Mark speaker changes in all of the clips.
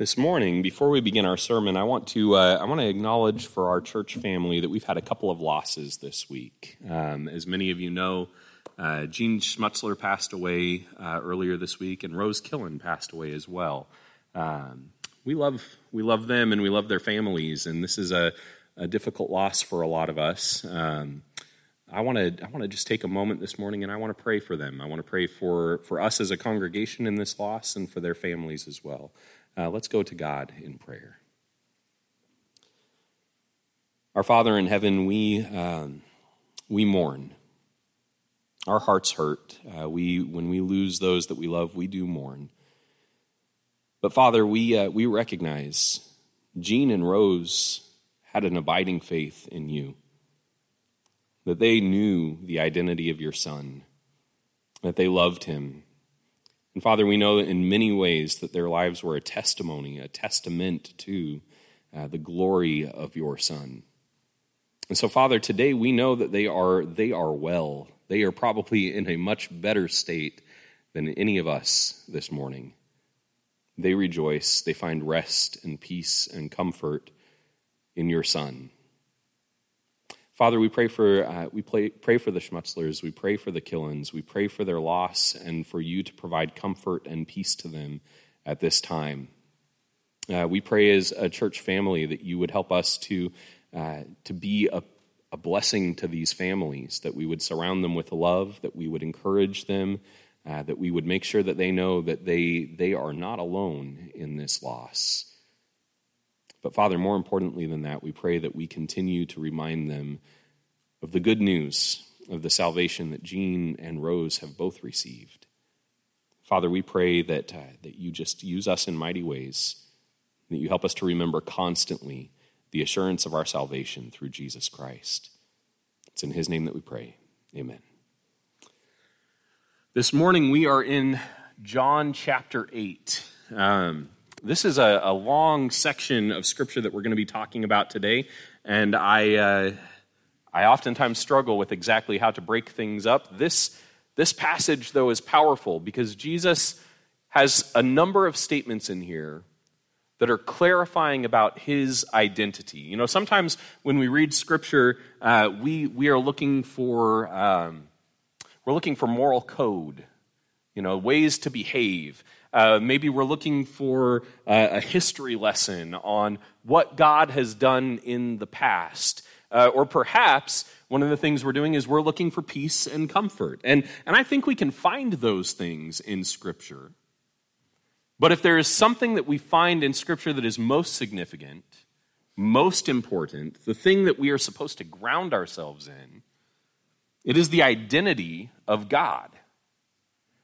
Speaker 1: This morning, before we begin our sermon, I want to uh, I want to acknowledge for our church family that we've had a couple of losses this week. Um, as many of you know, uh, Gene Schmutzler passed away uh, earlier this week, and Rose Killen passed away as well. Um, we love we love them and we love their families, and this is a, a difficult loss for a lot of us. Um, I want to I want to just take a moment this morning and I want to pray for them. I want to pray for for us as a congregation in this loss and for their families as well. Uh, let's go to God in prayer. Our Father in heaven, we, um, we mourn. Our hearts hurt. Uh, we, when we lose those that we love, we do mourn. But Father, we, uh, we recognize Gene and Rose had an abiding faith in you, that they knew the identity of your Son, that they loved him, and Father, we know in many ways that their lives were a testimony, a testament to uh, the glory of your Son. And so, Father, today we know that they are, they are well. They are probably in a much better state than any of us this morning. They rejoice, they find rest and peace and comfort in your Son. Father, we pray for uh, we pray, pray for the Schmutzlers. We pray for the Killens. We pray for their loss and for you to provide comfort and peace to them at this time. Uh, we pray as a church family that you would help us to uh, to be a, a blessing to these families. That we would surround them with love. That we would encourage them. Uh, that we would make sure that they know that they they are not alone in this loss. But Father, more importantly than that, we pray that we continue to remind them of the good news of the salvation that Gene and Rose have both received. Father, we pray that, uh, that you just use us in mighty ways, that you help us to remember constantly the assurance of our salvation through Jesus Christ. It's in his name that we pray. Amen. This morning we are in John chapter 8. Um, this is a, a, long section of scripture that we're going to be talking about today, and I, uh, I oftentimes struggle with exactly how to break things up. This, this passage, though, is powerful because Jesus has a number of statements in here that are clarifying about his identity. You know, sometimes when we read scripture, uh, we, we are looking for, um, we're looking for moral code, you know, ways to behave. Uh, maybe we're looking for a history lesson on what God has done in the past. Uh, or perhaps one of the things we're doing is we're looking for peace and comfort. And, and I think we can find those things in Scripture. But if there is something that we find in Scripture that is most significant, most important, the thing that we are supposed to ground ourselves in, it is the identity of God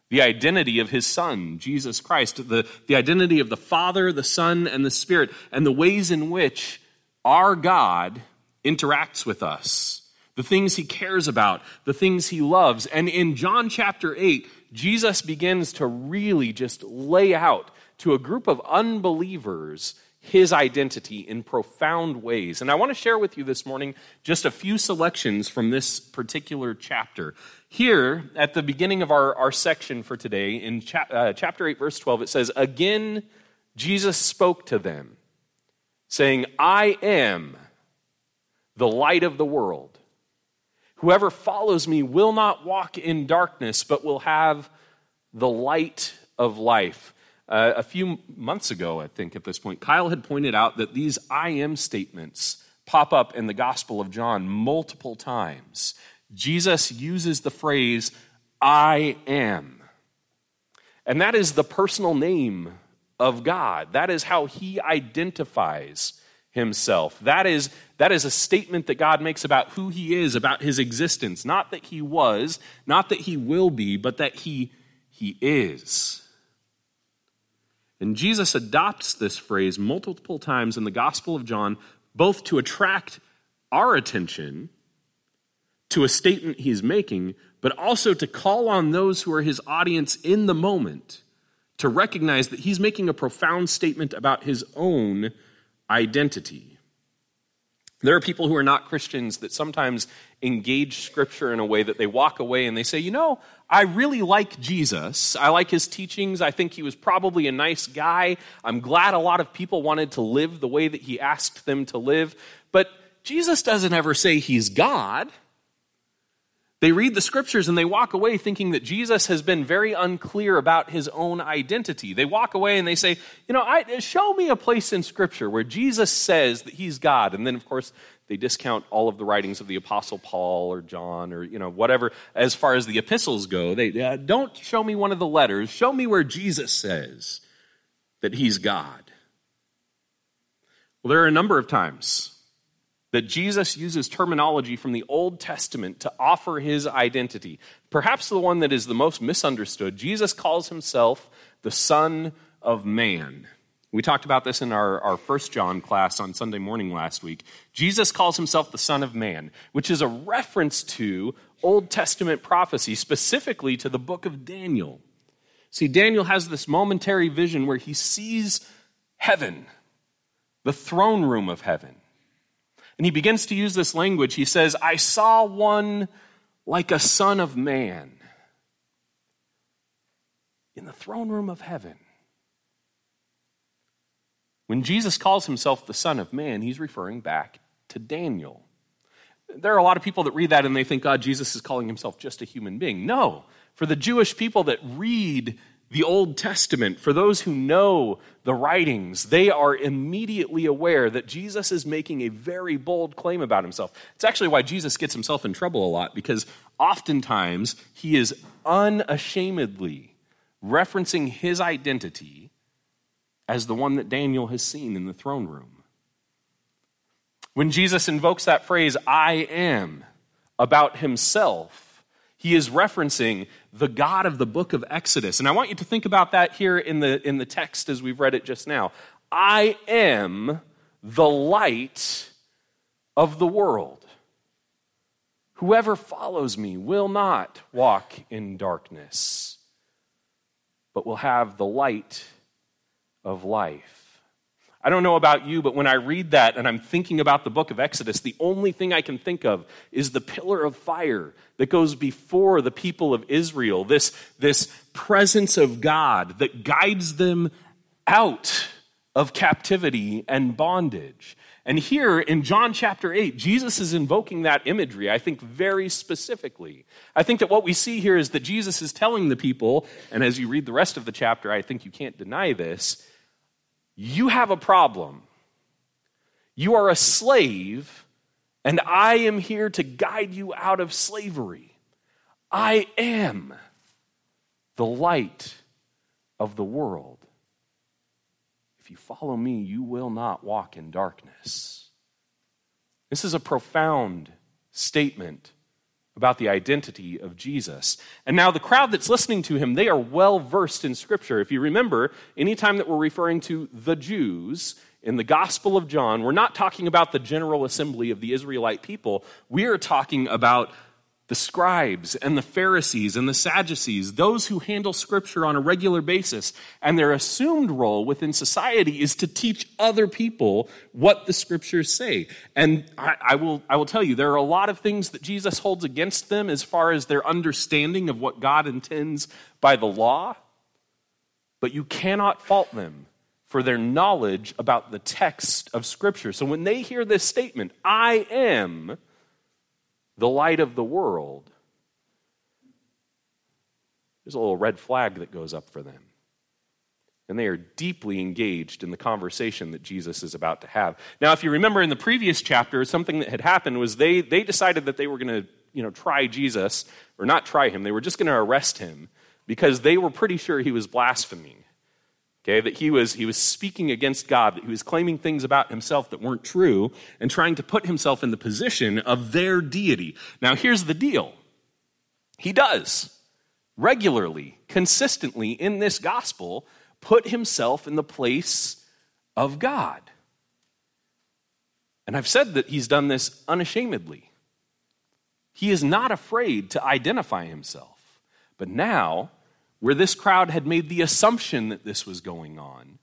Speaker 1: the identity of his Son, Jesus Christ, the, the identity of the Father, the Son, and the Spirit, and the ways in which our God interacts with us, the things he cares about, the things he loves. And in John chapter 8, Jesus begins to really just lay out to a group of unbelievers his identity in profound ways. And I want to share with you this morning just a few selections from this particular chapter. Here, at the beginning of our, our section for today, in cha- uh, chapter 8, verse 12, it says, Again, Jesus spoke to them, saying, I am the light of the world. Whoever follows me will not walk in darkness, but will have the light of life. Uh, a few months ago, I think at this point, Kyle had pointed out that these I am statements pop up in the Gospel of John multiple times. Jesus uses the phrase, I am. And that is the personal name of God. That is how he identifies himself. That is, that is a statement that God makes about who he is, about his existence. Not that he was, not that he will be, but that he, he is. And Jesus adopts this phrase multiple times in the Gospel of John, both to attract our attention to a statement he's making, but also to call on those who are his audience in the moment to recognize that he's making a profound statement about his own identity. There are people who are not Christians that sometimes engage Scripture in a way that they walk away and they say, you know, I really like Jesus. I like his teachings. I think he was probably a nice guy. I'm glad a lot of people wanted to live the way that he asked them to live. But Jesus doesn't ever say he's God. They read the scriptures and they walk away thinking that Jesus has been very unclear about his own identity. They walk away and they say, You know, I, show me a place in scripture where Jesus says that he's God. And then, of course, they discount all of the writings of the Apostle Paul or John or, you know, whatever as far as the epistles go. They uh, don't show me one of the letters. Show me where Jesus says that he's God. Well, there are a number of times that Jesus uses terminology from the Old Testament to offer his identity. Perhaps the one that is the most misunderstood. Jesus calls himself the Son of Man. We talked about this in our, our first John class on Sunday morning last week. Jesus calls himself the Son of Man, which is a reference to Old Testament prophecy, specifically to the book of Daniel. See, Daniel has this momentary vision where he sees heaven, the throne room of heaven. And he begins to use this language. He says, I saw one like a son of man in the throne room of heaven. When Jesus calls himself the Son of Man, he's referring back to Daniel. There are a lot of people that read that and they think, God, Jesus is calling himself just a human being. No. For the Jewish people that read the Old Testament, for those who know the writings, they are immediately aware that Jesus is making a very bold claim about himself. It's actually why Jesus gets himself in trouble a lot, because oftentimes he is unashamedly referencing his identity as the one that Daniel has seen in the throne room. When Jesus invokes that phrase, I am, about himself, he is referencing the God of the book of Exodus. And I want you to think about that here in the, in the text as we've read it just now. I am the light of the world. Whoever follows me will not walk in darkness, but will have the light of life. I don't know about you, but when I read that and I'm thinking about the book of Exodus, the only thing I can think of is the pillar of fire that goes before the people of Israel, this, this presence of God that guides them out of captivity and bondage. And here in John chapter 8, Jesus is invoking that imagery, I think, very specifically. I think that what we see here is that Jesus is telling the people, and as you read the rest of the chapter, I think you can't deny this you have a problem. You are a slave, and I am here to guide you out of slavery. I am the light of the world. If you follow me, you will not walk in darkness. This is a profound statement about the identity of Jesus. And now the crowd that's listening to him, they are well versed in Scripture. If you remember, anytime that we're referring to the Jews in the Gospel of John, we're not talking about the general assembly of the Israelite people. We are talking about the scribes and the Pharisees and the Sadducees, those who handle scripture on a regular basis, and their assumed role within society is to teach other people what the scriptures say. And I, I, will, I will tell you, there are a lot of things that Jesus holds against them as far as their understanding of what God intends by the law, but you cannot fault them for their knowledge about the text of scripture. So when they hear this statement, I am the light of the world, there's a little red flag that goes up for them. And they are deeply engaged in the conversation that Jesus is about to have. Now, if you remember in the previous chapter, something that had happened was they, they decided that they were going to you know, try Jesus, or not try him, they were just going to arrest him because they were pretty sure he was blaspheming. Okay, that he was, he was speaking against God, that he was claiming things about himself that weren't true, and trying to put himself in the position of their deity. Now, here's the deal he does regularly, consistently in this gospel, put himself in the place of God. And I've said that he's done this unashamedly. He is not afraid to identify himself. But now, where this crowd had made the assumption that this was going on,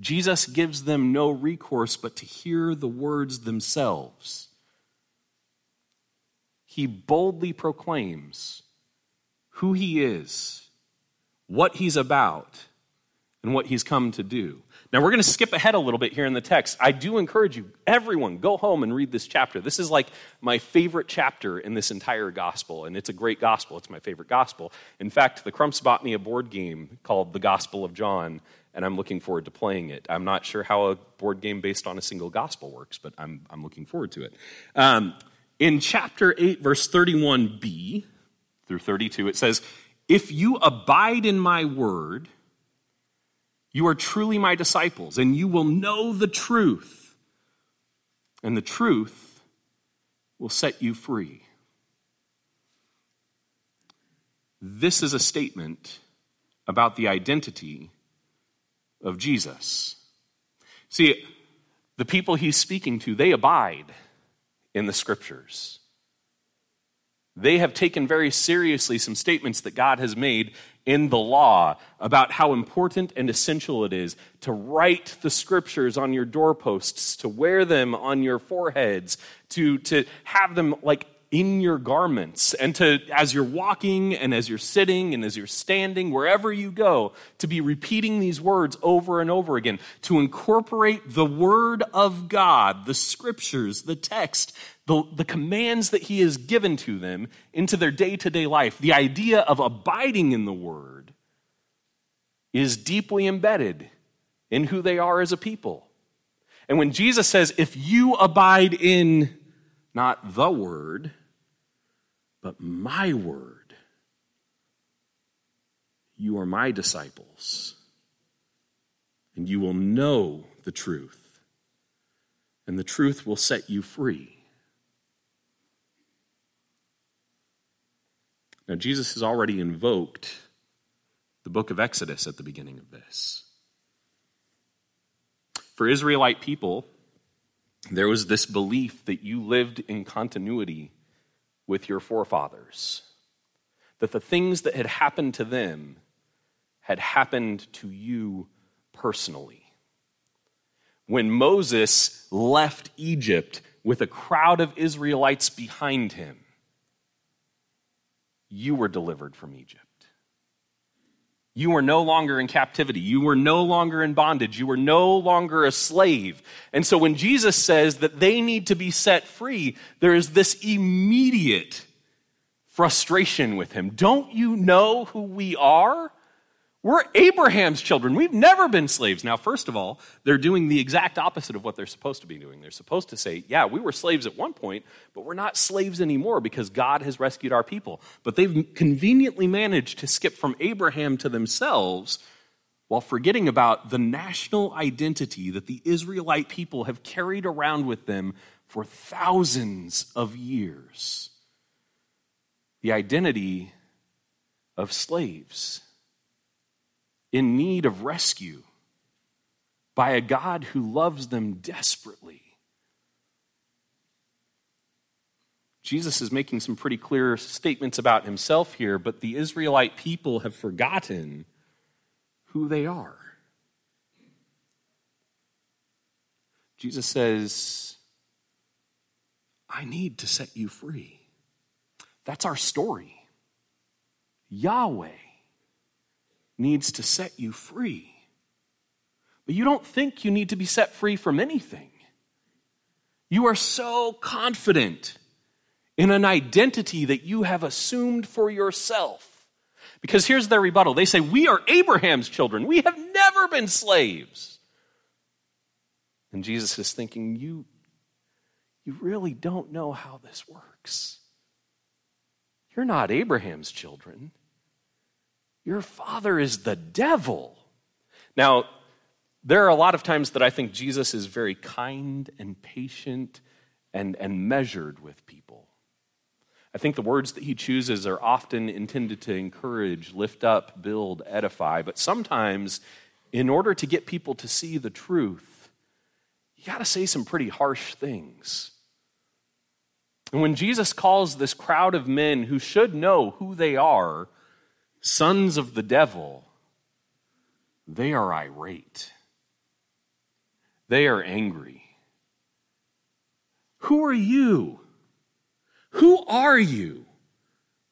Speaker 1: Jesus gives them no recourse but to hear the words themselves. He boldly proclaims who he is, what he's about, and what he's come to do. Now, we're going to skip ahead a little bit here in the text. I do encourage you, everyone, go home and read this chapter. This is like my favorite chapter in this entire gospel, and it's a great gospel. It's my favorite gospel. In fact, the Crumps bought me a board game called The Gospel of John, and I'm looking forward to playing it. I'm not sure how a board game based on a single gospel works, but I'm, I'm looking forward to it. Um, in chapter 8, verse 31b through 32, it says, If you abide in my word, you are truly my disciples, and you will know the truth, and the truth will set you free. This is a statement about the identity of Jesus. See, the people he's speaking to, they abide in the scriptures. They have taken very seriously some statements that God has made in the law about how important and essential it is to write the scriptures on your doorposts, to wear them on your foreheads, to, to have them like in your garments, and to, as you're walking and as you're sitting and as you're standing, wherever you go, to be repeating these words over and over again, to incorporate the Word of God, the scriptures, the text, the, the commands that He has given to them into their day to day life. The idea of abiding in the Word is deeply embedded in who they are as a people. And when Jesus says, if you abide in not the Word, but my word. You are my disciples, and you will know the truth, and the truth will set you free. Now, Jesus has already invoked the book of Exodus at the beginning of this. For Israelite people, there was this belief that you lived in continuity with your forefathers. That the things that had happened to them had happened to you personally. When Moses left Egypt with a crowd of Israelites behind him, you were delivered from Egypt. You were no longer in captivity. You were no longer in bondage. You were no longer a slave. And so when Jesus says that they need to be set free, there is this immediate frustration with him. Don't you know who we are? We're Abraham's children. We've never been slaves. Now, first of all, they're doing the exact opposite of what they're supposed to be doing. They're supposed to say, yeah, we were slaves at one point, but we're not slaves anymore because God has rescued our people. But they've conveniently managed to skip from Abraham to themselves while forgetting about the national identity that the Israelite people have carried around with them for thousands of years the identity of slaves in need of rescue by a God who loves them desperately. Jesus is making some pretty clear statements about himself here, but the Israelite people have forgotten who they are. Jesus says, I need to set you free. That's our story. Yahweh needs to set you free. But you don't think you need to be set free from anything. You are so confident in an identity that you have assumed for yourself. Because here's their rebuttal they say, We are Abraham's children, we have never been slaves. And Jesus is thinking, You, you really don't know how this works. You're not Abraham's children. Your father is the devil. Now, there are a lot of times that I think Jesus is very kind and patient and, and measured with people. I think the words that he chooses are often intended to encourage, lift up, build, edify, but sometimes, in order to get people to see the truth, you got to say some pretty harsh things. And when Jesus calls this crowd of men who should know who they are sons of the devil, they are irate. they are angry. Who are you? Who are you?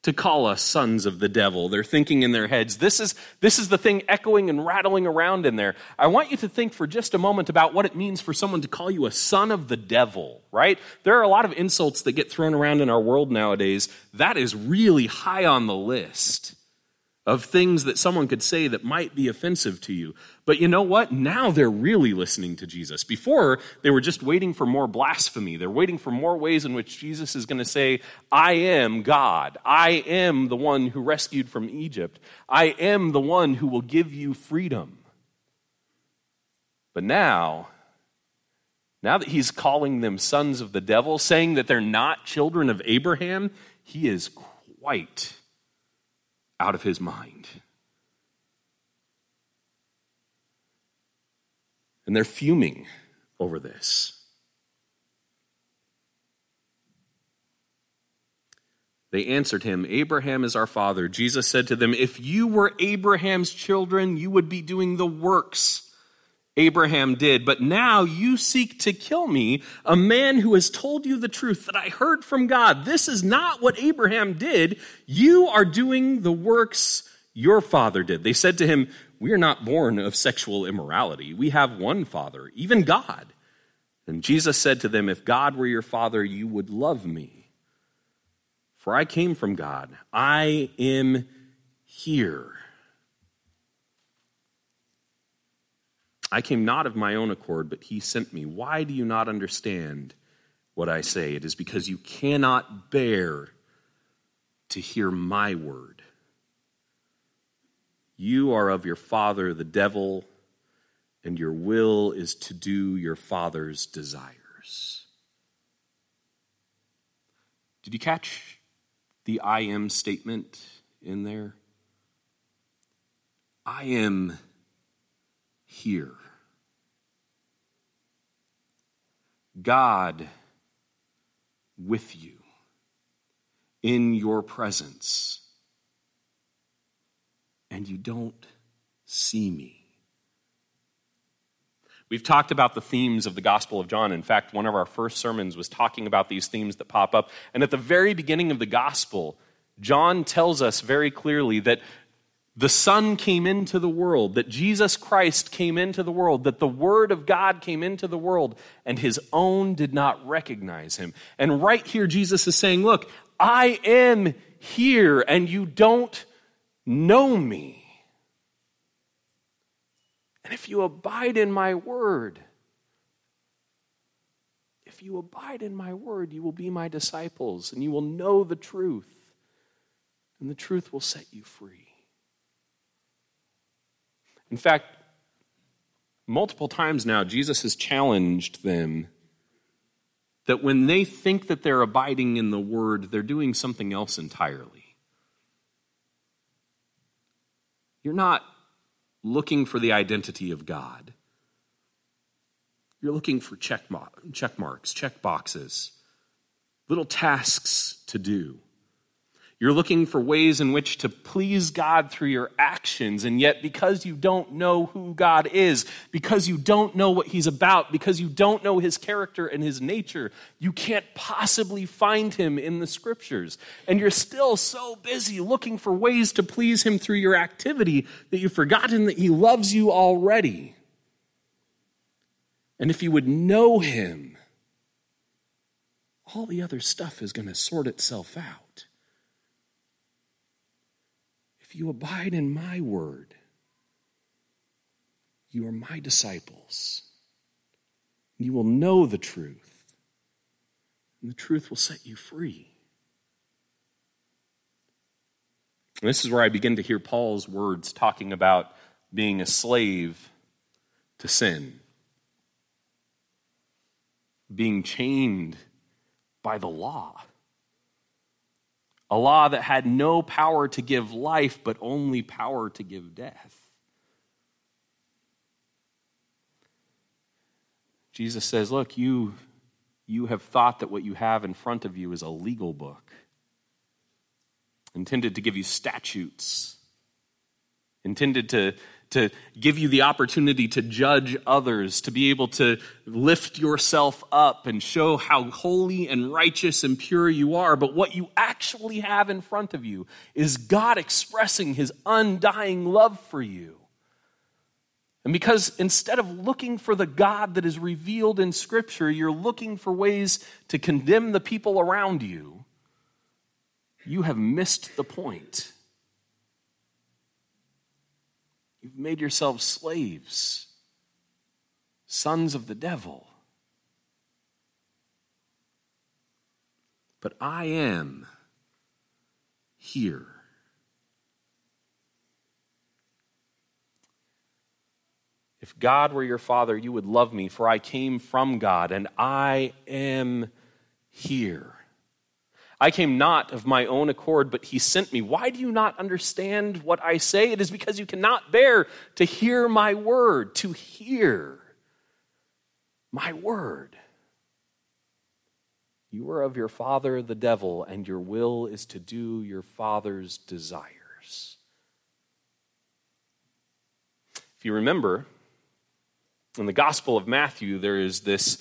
Speaker 1: to call us sons of the devil. They're thinking in their heads. This is, this is the thing echoing and rattling around in there. I want you to think for just a moment about what it means for someone to call you a son of the devil, right? There are a lot of insults that get thrown around in our world nowadays. That is really high on the list of things that someone could say that might be offensive to you. But you know what? Now they're really listening to Jesus. Before, they were just waiting for more blasphemy. They're waiting for more ways in which Jesus is going to say, I am God. I am the one who rescued from Egypt. I am the one who will give you freedom. But now, now that he's calling them sons of the devil, saying that they're not children of Abraham, he is quite out of his mind. And they're fuming over this. They answered him, Abraham is our father. Jesus said to them, If you were Abraham's children, you would be doing the works Abraham did. But now you seek to kill me, a man who has told you the truth that I heard from God. This is not what Abraham did. You are doing the works your father did. They said to him, We are not born of sexual immorality. We have one father, even God. And Jesus said to them, If God were your father, you would love me. For I came from God. I am here. I came not of my own accord, but he sent me. Why do you not understand what I say? It is because you cannot bear to hear my word. You are of your father, the devil, and your will is to do your father's desires. Did you catch the I am statement in there? I am here. God with you in your presence, and you don't see me. We've talked about the themes of the Gospel of John. In fact, one of our first sermons was talking about these themes that pop up. And at the very beginning of the Gospel, John tells us very clearly that the Son came into the world, that Jesus Christ came into the world, that the Word of God came into the world, and his own did not recognize him. And right here, Jesus is saying, Look, I am here, and you don't know me. And if you abide in my Word, if you abide in my Word, you will be my disciples, and you will know the truth, and the truth will set you free. In fact, multiple times now, Jesus has challenged them that when they think that they're abiding in the Word, they're doing something else entirely. You're not looking for the identity of God. You're looking for check, check marks, check boxes, little tasks to do. You're looking for ways in which to please God through your actions, and yet because you don't know who God is, because you don't know what He's about, because you don't know His character and His nature, you can't possibly find Him in the Scriptures. And you're still so busy looking for ways to please Him through your activity that you've forgotten that He loves you already. And if you would know Him, all the other stuff is going to sort itself out. If you abide in my word, you are my disciples. You will know the truth, and the truth will set you free. And this is where I begin to hear Paul's words talking about being a slave to sin, being chained by the law a law that had no power to give life, but only power to give death. Jesus says, Look, you, you have thought that what you have in front of you is a legal book intended to give you statutes, intended to, to give you the opportunity to judge others, to be able to lift yourself up and show how holy and righteous and pure you are. But what you actually have in front of you is God expressing his undying love for you. And because instead of looking for the God that is revealed in Scripture, you're looking for ways to condemn the people around you, you have missed the point. You've made yourselves slaves, sons of the devil. But I am here. If God were your father, you would love me, for I came from God, and I am here. I came not of my own accord, but he sent me. Why do you not understand what I say? It is because you cannot bear to hear my word, to hear my word. You are of your father, the devil, and your will is to do your father's desires. If you remember, in the Gospel of Matthew, there is this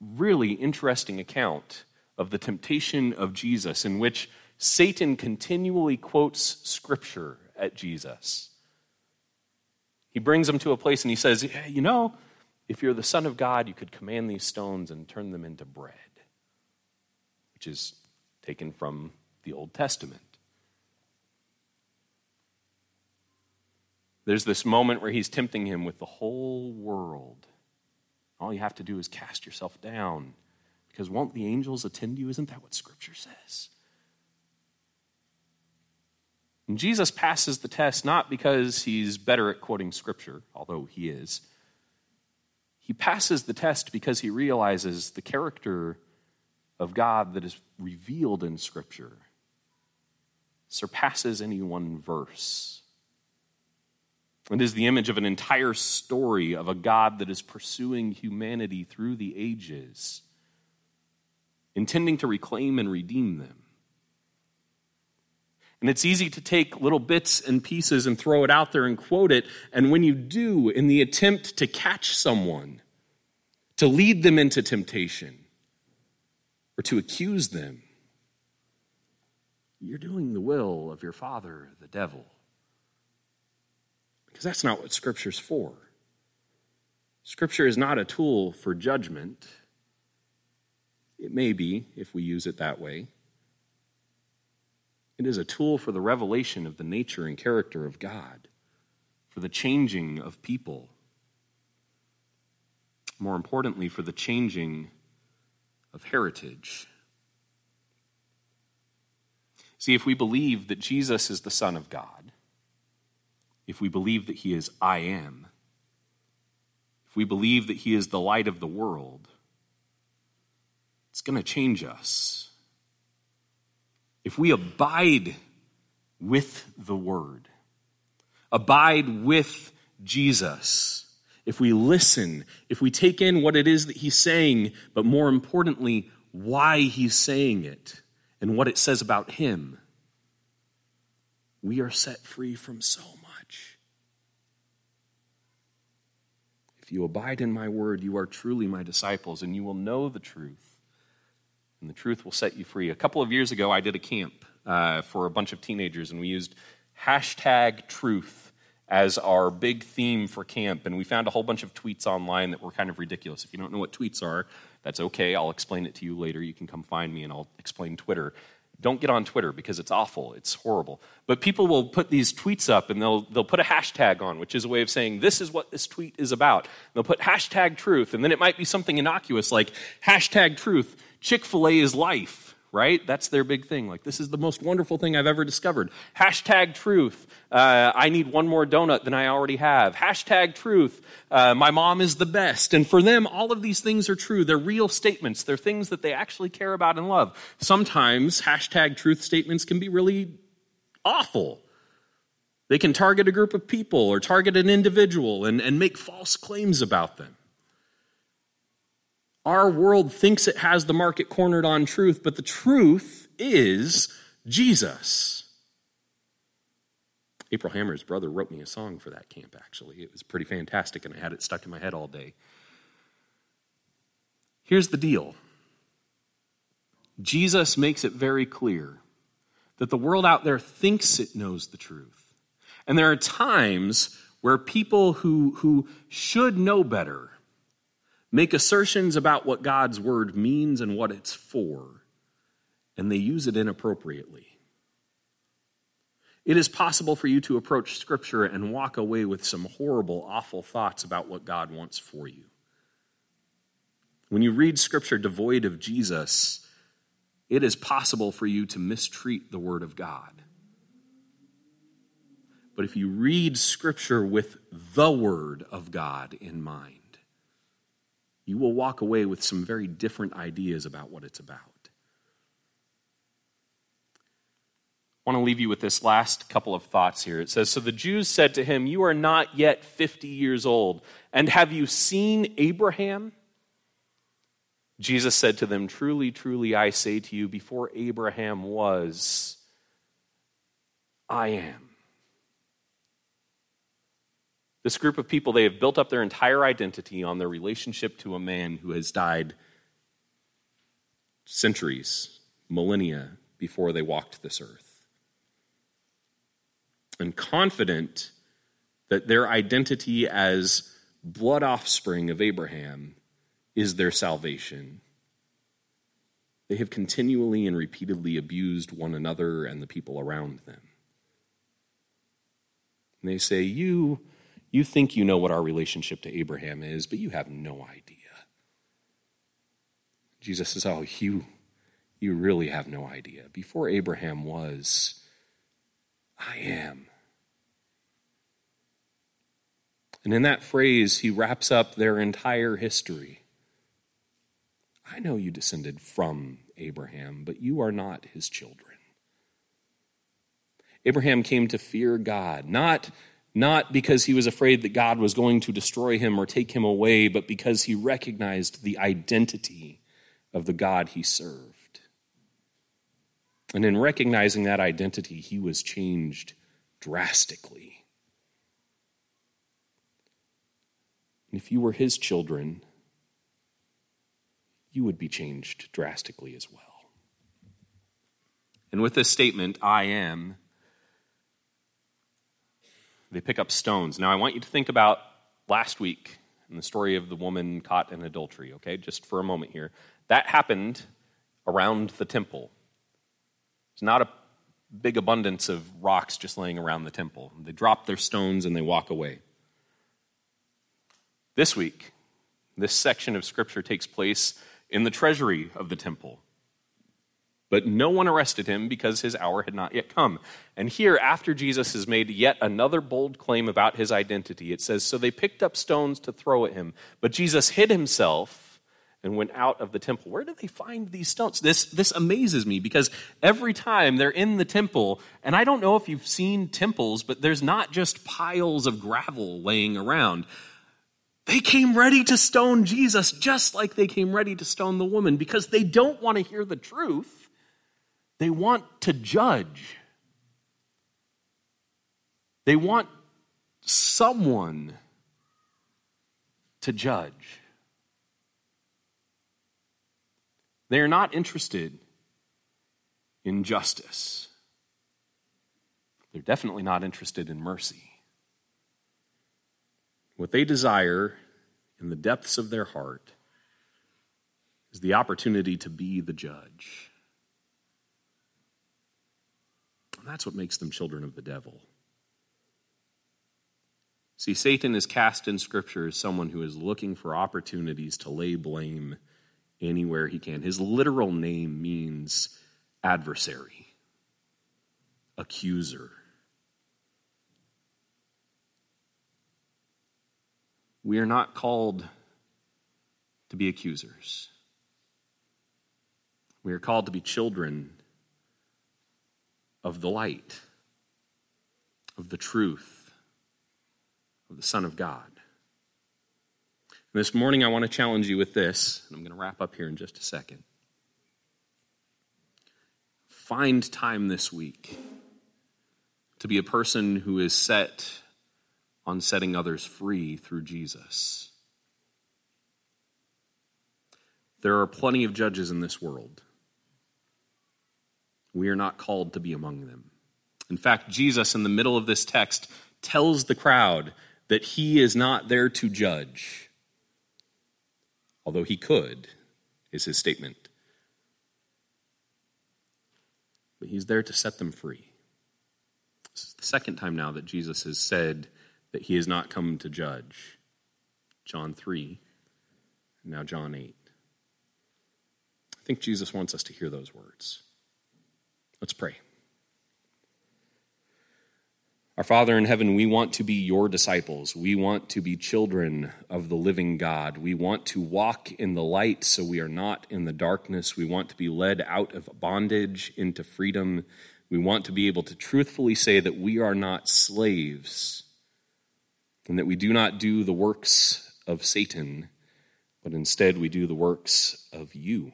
Speaker 1: really interesting account of the temptation of Jesus, in which Satan continually quotes scripture at Jesus. He brings him to a place and he says, You know, if you're the Son of God, you could command these stones and turn them into bread, which is taken from the Old Testament. There's this moment where he's tempting him with the whole world. All you have to do is cast yourself down because won't the angels attend you? Isn't that what Scripture says? And Jesus passes the test not because he's better at quoting Scripture, although he is. He passes the test because he realizes the character of God that is revealed in Scripture surpasses any one verse. It is the image of an entire story of a God that is pursuing humanity through the ages intending to reclaim and redeem them. And it's easy to take little bits and pieces and throw it out there and quote it. And when you do, in the attempt to catch someone, to lead them into temptation, or to accuse them, you're doing the will of your father, the devil. Because that's not what Scripture's for. Scripture is not a tool for judgment. It may be, if we use it that way. It is a tool for the revelation of the nature and character of God, for the changing of people. More importantly, for the changing of heritage. See, if we believe that Jesus is the Son of God, if we believe that He is I am, if we believe that He is the light of the world, it's going to change us. If we abide with the Word, abide with Jesus, if we listen, if we take in what it is that He's saying, but more importantly, why He's saying it and what it says about Him, we are set free from so much. If you abide in my word, you are truly my disciples, and you will know the truth and the truth will set you free. A couple of years ago, I did a camp uh, for a bunch of teenagers, and we used hashtag truth as our big theme for camp. And we found a whole bunch of tweets online that were kind of ridiculous. If you don't know what tweets are, that's okay. I'll explain it to you later. You can come find me and I'll explain Twitter. Don't get on Twitter because it's awful. It's horrible. But people will put these tweets up and they'll, they'll put a hashtag on, which is a way of saying, this is what this tweet is about. They'll put hashtag truth, and then it might be something innocuous like hashtag truth Chick fil A is life, right? That's their big thing. Like, this is the most wonderful thing I've ever discovered. Hashtag truth. Uh, I need one more donut than I already have. Hashtag truth. Uh, my mom is the best. And for them, all of these things are true. They're real statements. They're things that they actually care about and love. Sometimes hashtag truth statements can be really awful. They can target a group of people or target an individual and, and make false claims about them. Our world thinks it has the market cornered on truth, but the truth is Jesus. April Hammer's brother wrote me a song for that camp, actually. It was pretty fantastic, and I had it stuck in my head all day. Here's the deal Jesus makes it very clear that the world out there thinks it knows the truth. And there are times where people who, who should know better make assertions about what God's word means and what it's for, and they use it inappropriately. It is possible for you to approach Scripture and walk away with some horrible, awful thoughts about what God wants for you. When you read Scripture devoid of Jesus, it is possible for you to mistreat the Word of God. But if you read Scripture with the Word of God in mind, you will walk away with some very different ideas about what it's about. I want to leave you with this last couple of thoughts here. It says So the Jews said to him, You are not yet 50 years old, and have you seen Abraham? Jesus said to them, Truly, truly, I say to you, before Abraham was, I am. This group of people, they have built up their entire identity on their relationship to a man who has died centuries, millennia before they walked this earth. And confident that their identity as blood offspring of Abraham is their salvation. They have continually and repeatedly abused one another and the people around them. And they say, You you think you know what our relationship to Abraham is, but you have no idea. Jesus says, Oh, you, you really have no idea. Before Abraham was, I am. And in that phrase, he wraps up their entire history. I know you descended from Abraham, but you are not his children. Abraham came to fear God, not not because he was afraid that God was going to destroy him or take him away, but because he recognized the identity of the God he served. And in recognizing that identity, he was changed drastically. And if you were his children, you would be changed drastically as well. And with this statement, I am, they pick up stones. Now, I want you to think about last week and the story of the woman caught in adultery, okay? Just for a moment here. That happened around the temple. It's not a big abundance of rocks just laying around the temple. They drop their stones and they walk away. This week, this section of scripture takes place in the treasury of the temple. But no one arrested him because his hour had not yet come. And here, after Jesus has made yet another bold claim about his identity, it says So they picked up stones to throw at him, but Jesus hid himself and went out of the temple. Where did they find these stones? This, this amazes me because every time they're in the temple, and I don't know if you've seen temples, but there's not just piles of gravel laying around. They came ready to stone Jesus just like they came ready to stone the woman because they don't want to hear the truth. They want to judge. They want someone to judge. They are not interested in justice. They're definitely not interested in mercy. What they desire in the depths of their heart is the opportunity to be the judge. And that's what makes them children of the devil. See, Satan is cast in Scripture as someone who is looking for opportunities to lay blame anywhere he can. His literal name means adversary, accuser. We are not called to be accusers. We are called to be children of the light, of the truth, of the Son of God. And this morning, I want to challenge you with this, and I'm going to wrap up here in just a second. Find time this week to be a person who is set on setting others free through Jesus. There are plenty of judges in this world. We are not called to be among them. In fact, Jesus, in the middle of this text, tells the crowd that he is not there to judge, although he could, is his statement. But he's there to set them free. This is the second time now that Jesus has said that he has not come to judge. John 3, now John 8. I think Jesus wants us to hear those words. Let's pray. Our Father in heaven, we want to be your disciples. We want to be children of the living God. We want to walk in the light so we are not in the darkness. We want to be led out of bondage into freedom. We want to be able to truthfully say that we are not slaves and that we do not do the works of Satan, but instead we do the works of you.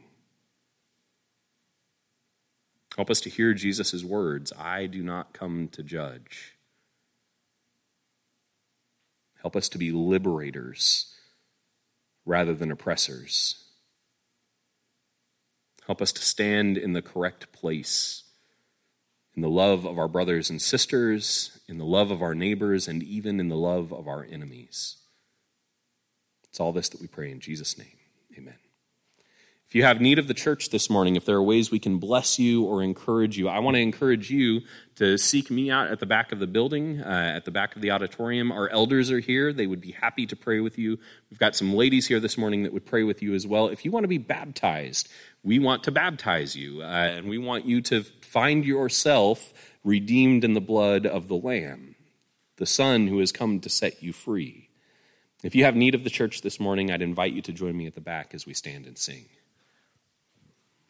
Speaker 1: Help us to hear Jesus' words I do not come to judge. Help us to be liberators rather than oppressors. Help us to stand in the correct place, in the love of our brothers and sisters, in the love of our neighbors, and even in the love of our enemies. It's all this that we pray in Jesus' name. Amen. If you have need of the church this morning, if there are ways we can bless you or encourage you, I want to encourage you to seek me out at the back of the building, uh, at the back of the auditorium. Our elders are here. They would be happy to pray with you. We've got some ladies here this morning that would pray with you as well. If you want to be baptized, we want to baptize you, uh, and we want you to find yourself redeemed in the blood of the Lamb, the Son who has come to set you free. If you have need of the church this morning, I'd invite you to join me at the back as we stand and sing.